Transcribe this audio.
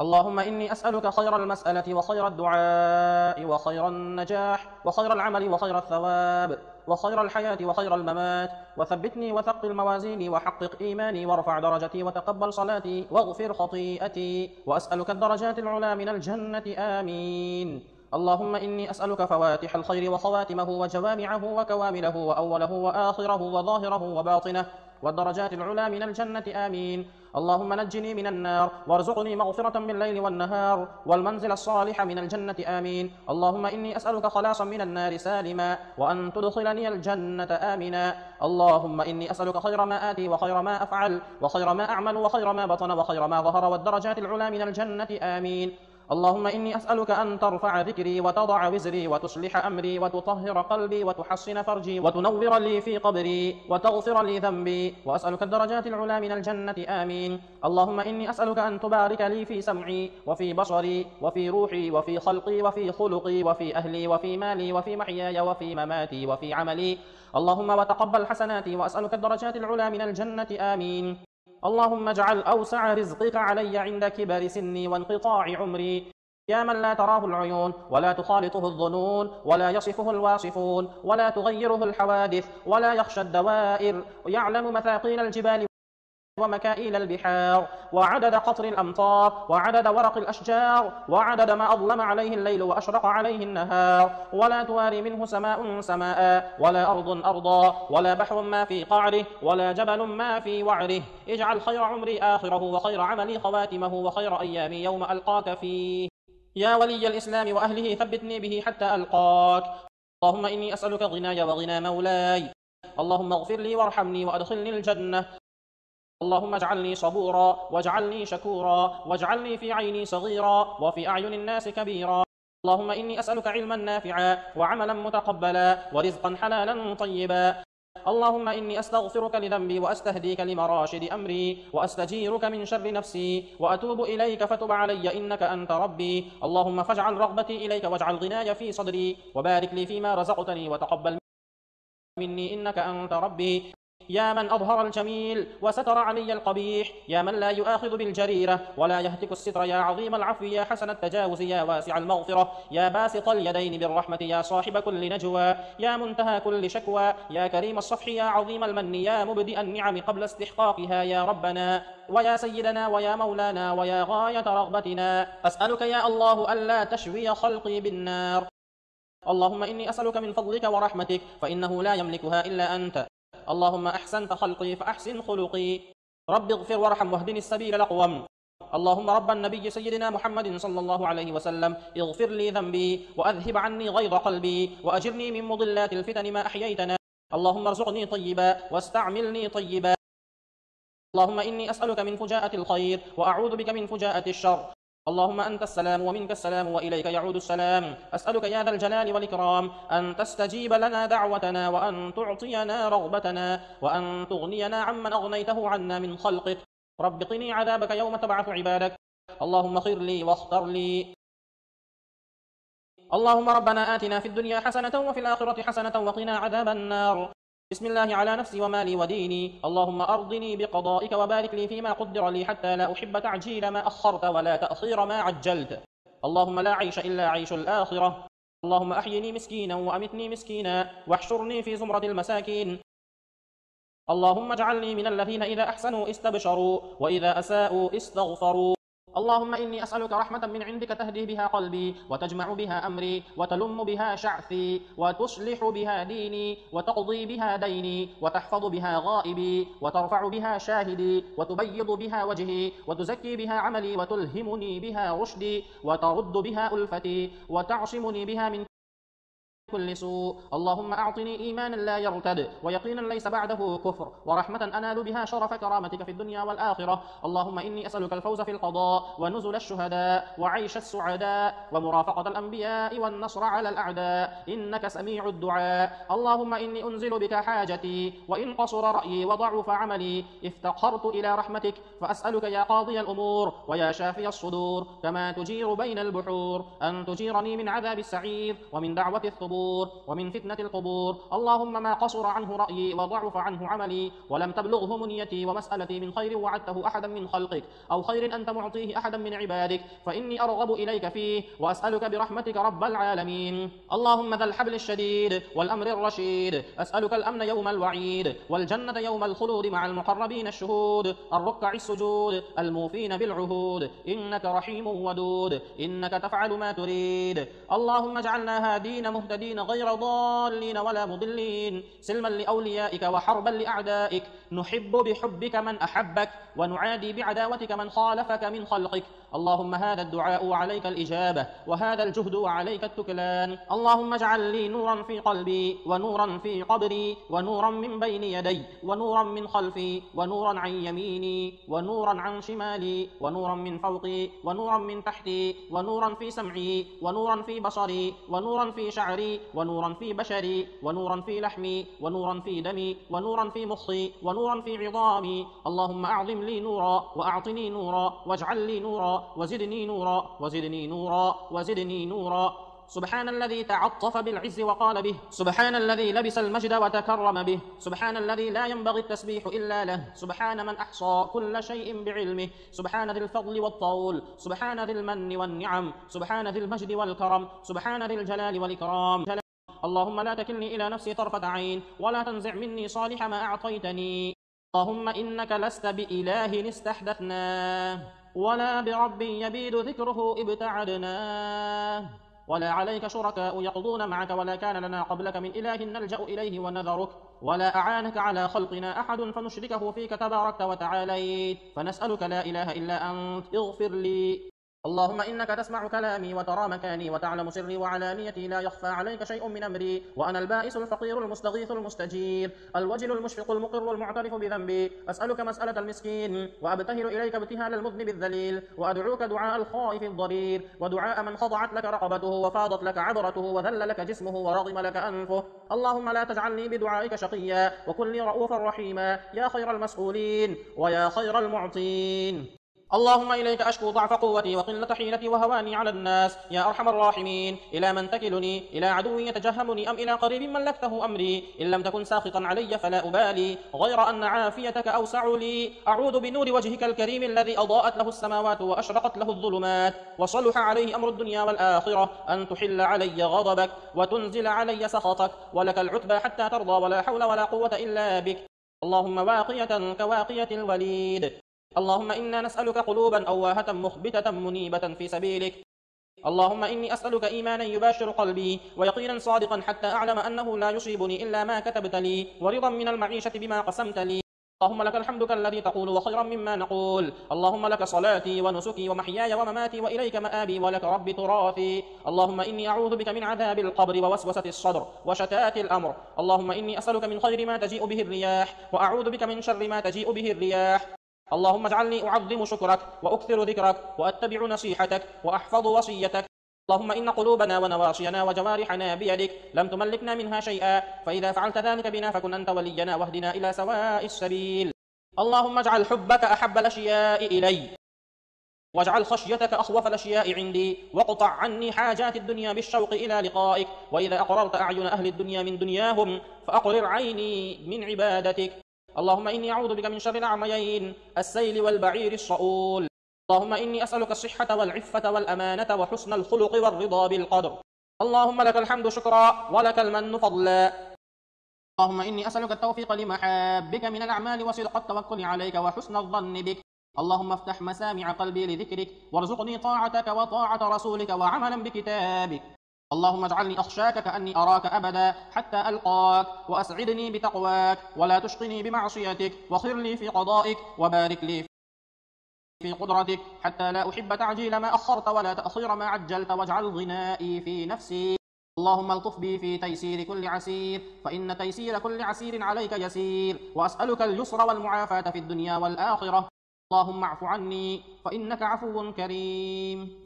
اللهم إني أسألك خير المسألة وخير الدعاء وخير النجاح وخير العمل وخير الثواب وخير الحياة وخير الممات. وثبتني وثقل موازيني وحقق إيماني وارفع درجتي وتقبل صلاتي واغفر خطيئتي. وأسألك الدرجات العلى من الجنة. آمين. اللهم إني أسألك فواتح الخير وخواتمه وجوامعه وكوامله وأوله وآخره وظاهره وباطنه والدرجات العلى من الجنة. آمين. اللهم نجني من النار وارزقني مغفرة بالليل والنهار والمنزل الصالح من الجنة آمين. اللهم إني أسألك خلاصا من النار سالما وأن تدخلني الجنة آمنا اللهم إني أسألك خير ما آتي وخير ما أفعل وخير ما أعمل وخير ما بطن وخير ما ظهر والدرجات العلى من الجنة آمين. اللهم إني أسألك أن ترفع ذكري وتضع وزري وتصلح أمري وتطهر قلبي وتحصن فرجي وتنور لي في قبري وتغفر لي ذنبي وأسألك الدرجات العلى من الجنة آمين. اللهم إني أسألك أن تبارك لي في سمعي وفي بصري وفي روحي وفي خلقي وفي خلقي وفي أهلي وفي مالي وفي محياي وفي مماتي وفي عملي. اللهم وتقبل حسناتي وأسألك الدرجات العلى من الجنة آمين. اللهم اجعل أوسع رزقك علي عند كبر سني وانقطاع عمري. يا من لا تراه العيون ولا تخالطه الظنون ولا يصفه الواصفون ولا تغيره الحوادث ولا يخشى الدوائر. يعلم مثاقيل الجبال ومكائيل البحار وعدد قطر الأمطار وعدد ورق الأشجار وعدد ما أظلم عليه الليل وأشرق عليه النهار. ولا تواري منه سماء سماء ولا أرض أرضا ولا بحر ما في قعره ولا جبل ما في وعره. اجعل خير عمري آخره وخير عملي خواتمه وخير أيامي يوم ألقاك فيه. يا ولي الإسلام وأهله ثبتني به حتى ألقاك. اللهم إني أسألك غناي وغنى مولاي. اللهم اغفر لي وارحمني وأدخلني الجنة. اللهم اجعلني صبورا واجعلني شكورا واجعلني في عيني صغيرا وفي أعين الناس كبيرا. اللهم إني أسألك علما نافعا وعملا متقبلا ورزقا حلالا طيبا. اللهم إني أستغفرك لذنبي وأستهديك لمراشد أمري وأستجيرك من شر نفسي وأتوب إليك فتب علي إنك أنت ربي. اللهم فاجعل رغبتي إليك واجعل غناي في صدري وبارك لي فيما رزقتني وتقبل مني إنك أنت ربي. يا من أظهر الجميل وستر علي القبيح يا من لا يؤاخذ بالجريرة ولا يهتك الستر يا عظيم العفو يا حسن التجاوز يا واسع المغفرة يا باسط اليدين بالرحمة يا صاحب كل نجوى يا منتهى كل شكوى يا كريم الصفح يا عظيم المن يا مبدئ النعم قبل استحقاقها يا ربنا ويا سيدنا ويا مولانا ويا غاية رغبتنا. أسألك يا الله ألا تشوي خلقي بالنار. اللهم إني أسألك من فضلك ورحمتك فإنه لا يملكها إلا أنت. اللهم أحسنت خلقي فأحسن خلقي. رب اغفر وارحم واهدني السبيل الأقوم. اللهم رب النبي سيدنا محمد صلى الله عليه وسلم اغفر لي ذنبي وأذهب عني غيظ قلبي وأجرني من مضلات الفتن ما أحييتنا. اللهم ارزقني طيبا واستعملني طيبا. اللهم إني أسألك من فجاءة الخير وأعوذ بك من فجاءة الشر. اللهم أنت السلام ومنك السلام وإليك يعود السلام. أسألك يا ذا الجلال والإكرام أن تستجيب لنا دعوتنا وأن تعطينا رغبتنا وأن تغنينا عمن أغنيته عنا من خلقك. رب قني عذابك يوم تبعث عبادك. اللهم خير لي واختر لي. اللهم ربنا آتنا في الدنيا حسنة وفي الآخرة حسنة وقنا عذاب النار. بسم الله على نفسي ومالي وديني. اللهم أرضني بقضائك وبارك لي فيما قدر لي حتى لا أحب تعجيل ما أخرت ولا تأخير ما عجلت. اللهم لا عيش إلا عيش الآخرة. اللهم أحيني مسكينا وأمتني مسكينا. واحشرني في زمرة المساكين. اللهم اجعلني من الذين إذا أحسنوا استبشروا وإذا أساءوا استغفروا. اللهم إني أسألك رحمة من عندك تهدي بها قلبي وتجمع بها أمري وتلم بها شعثي وتصلح بها ديني وتقضي بها ديني وتحفظ بها غائبي وترفع بها شاهدي وتبيض بها وجهي وتزكي بها عملي وتلهمني بها رشدي وترد بها ألفتي وتعصمني بها من كل سوء. اللهم أعطني إيمانا لا يرتد ويقينا ليس بعده كفر ورحمة أنال بها شرف كرامتك في الدنيا والآخرة. اللهم إني أسألك الفوز في القضاء ونزل الشهداء وعيش السعداء ومرافقة الأنبياء والنصر على الأعداء. إنك سميع الدعاء. اللهم إني أنزل بك حاجتي وإن قصر رأيي وضعف عملي افتقرت إلى رحمتك فأسألك يا قاضي الأمور ويا شافي الصدور. كما تجير بين البحور أن تجيرني من عذاب السعير ومن دعوة الثبور. النشور ومن فتنة القبور. اللهم ما قصر عنه رأيي وضعف عنه عملي ولم تبلغه منيتي ومسألتي من خير وعدته أحدا من خلقك أو خير أنت معطيه أحدا من عبادك فإني أرغب إليك فيه وأسألك برحمتك رب العالمين. اللهم ذا الحبل الشديد والأمر الرشيد. أسألك الأمن يوم الوعيد والجنة يوم الخلود مع المقربين الشهود. الركع السجود الموفين بالعهود. إنك رحيم ودود. إنك تفعل ما تريد. اللهم اجعلنا هادين مهتدين غير ضالين ولا مضلين. سلما لأوليائك وحربا لأعدائك. نحب بحبك من أحبك ونعادي بعداوتك من خالفك من خلقك. اللهم هذا الدعاء وعليك الإجابة وهذا الجهد وعليك التكلان. اللهم اجعل لي نورا في قلبي ونورا في قبري ونورا من بين يدي ونورا من خلفي ونورا عن يميني ونورا عن شمالي ونورا من فوقي ونورا من تحتي ونورا في سمعي ونورا في بصري ونورا في شعري ونورا في بشري ونورا في لحمي ونورا في دمي ونورا في مخي ونورا في عظامي. اللهم أعظم لي نورا وأعطني نورا واجعل لي نورا وزدني نورا وزدني نورا وزدني نورا. سبحان الذي تعطف بالعز وقال به سبحان الذي لبس المجد وتكرم به سبحان الذي لا ينبغي التسبيح إلا له سبحان من أحصى كل شيء بعلمه سبحان ذي الفضل والطول سبحان ذي المن والنعم سبحان ذي المجد والكرم سبحان ذي الجلال والإكرام. اللهم لا تكلني إلى نفسي طرفة عين ولا تنزع مني صالح ما أعطيتني. اللهم إنك لست بإله استحدثناه ولا برب يبيد ذكره إبتعدناه. ولا عليك شركاء يقضون معك ولا كان لنا قبلك من إله نلجأ إليه ونذرك ولا أعانك على خلقنا أحد فنشركه فيك تباركت وتعاليت فنسألك لا إله إلا أنت اغفر لي. اللهم إنك تسمع كلامي وترى مكاني وتعلم سري وعلانيتي لا يخفى عليك شيء من أمري وأنا البائس الفقير المستغيث المستجير الوجل المشفق المقر المعترف بذنبي أسألك مسألة المسكين وأبتهل إليك ابتهال المذنب الذليل وأدعوك دعاء الخائف الضرير ودعاء من خضعت لك رقبته وفاضت لك عبرته وذل لك جسمه ورغم لك أنفه اللهم لا تجعلني بدعائك شقيا وكن لي رؤوفا رحيما يا خير المسؤولين ويا خير المعطين اللهم إليك أشكو ضعف قوتي وقلة حيلتي وهواني على الناس يا أرحم الراحمين. إلى من تكلني؟ إلى عدو يتجهمني؟ أم إلى قريب ملكته أمري؟ إن لم تكن ساخطا علي فلا أبالي غير أن عافيتك أوسع لي. أعوذ بنور وجهك الكريم الذي أضاءت له السماوات وأشرقت له الظلمات. وصلح عليه أمر الدنيا والآخرة أن تحل علي غضبك وتنزل علي سخطك ولك العتبى حتى ترضى ولا حول ولا قوة إلا بك. اللهم واقية كواقية الوليد. اللهم إنا نسألك قلوبا أواهة مخبتة منيبة في سبيلك. اللهم إني أسألك إيمانا يباشر قلبي ويقينا صادقا حتى أعلم أنه لا يصيبني إلا ما كتبت لي ورضا من المعيشة بما قسمت لي. اللهم لك الحمد كالذي تقول وخيرا مما نقول. اللهم لك صلاتي ونسكي ومحياي ومماتي وإليك مآبي ولك رب تراثي اللهم إني أعوذ بك من عذاب القبر ووسوسة الصدر وشتات الأمر. اللهم إني أسألك من خير ما تجيء به الرياح وأعوذ بك من شر ما تجيء به الرياح. اللهم اجعلني أعظم شكرك وأكثر ذكرك وأتبع نصيحتك وأحفظ وصيتك. اللهم إن قلوبنا ونواصينا وجوارحنا بيدك لم تملكنا منها شيئا. فإذا فعلت ذلك بنا فكن أنت ولينا واهدنا إلى سواء السبيل. اللهم اجعل حبك أحب الأشياء إلي. واجعل خشيتك أخوف الأشياء عندي. واقطع عني حاجات الدنيا بالشوق إلى لقائك. وإذا أقررت أعين أهل الدنيا من دنياهم فأقرر عيني من عبادتك. اللهم إني أعوذ بك من شر الأعميين السيل والبعير الصؤول. اللهم إني أسألك الصحة والعفة والأمانة وحسن الخلق والرضا بالقدر. اللهم لك الحمد شكرا ولك المن فضلا. اللهم إني أسألك التوفيق لمحابك من الأعمال وصدق التوكل عليك وحسن الظن بك. اللهم افتح مسامع قلبي لذكرك وارزقني طاعتك وطاعة رسولك وعملا بكتابك. اللهم اجعلني أخشاك كأني أراك أبدا حتى ألقاك وأسعدني بتقواك ولا تشقني بمعصيتك وخر لي في قضائك وبارك لي في قدرتك حتى لا أحب تعجيل ما أخرت ولا تأخير ما عجلت واجعل غنائي في نفسي. اللهم الطف بي في تيسير كل عسير فإن تيسير كل عسير عليك يسير وأسألك اليسر والمعافاة في الدنيا والآخرة. اللهم اعف عني فإنك عفو كريم.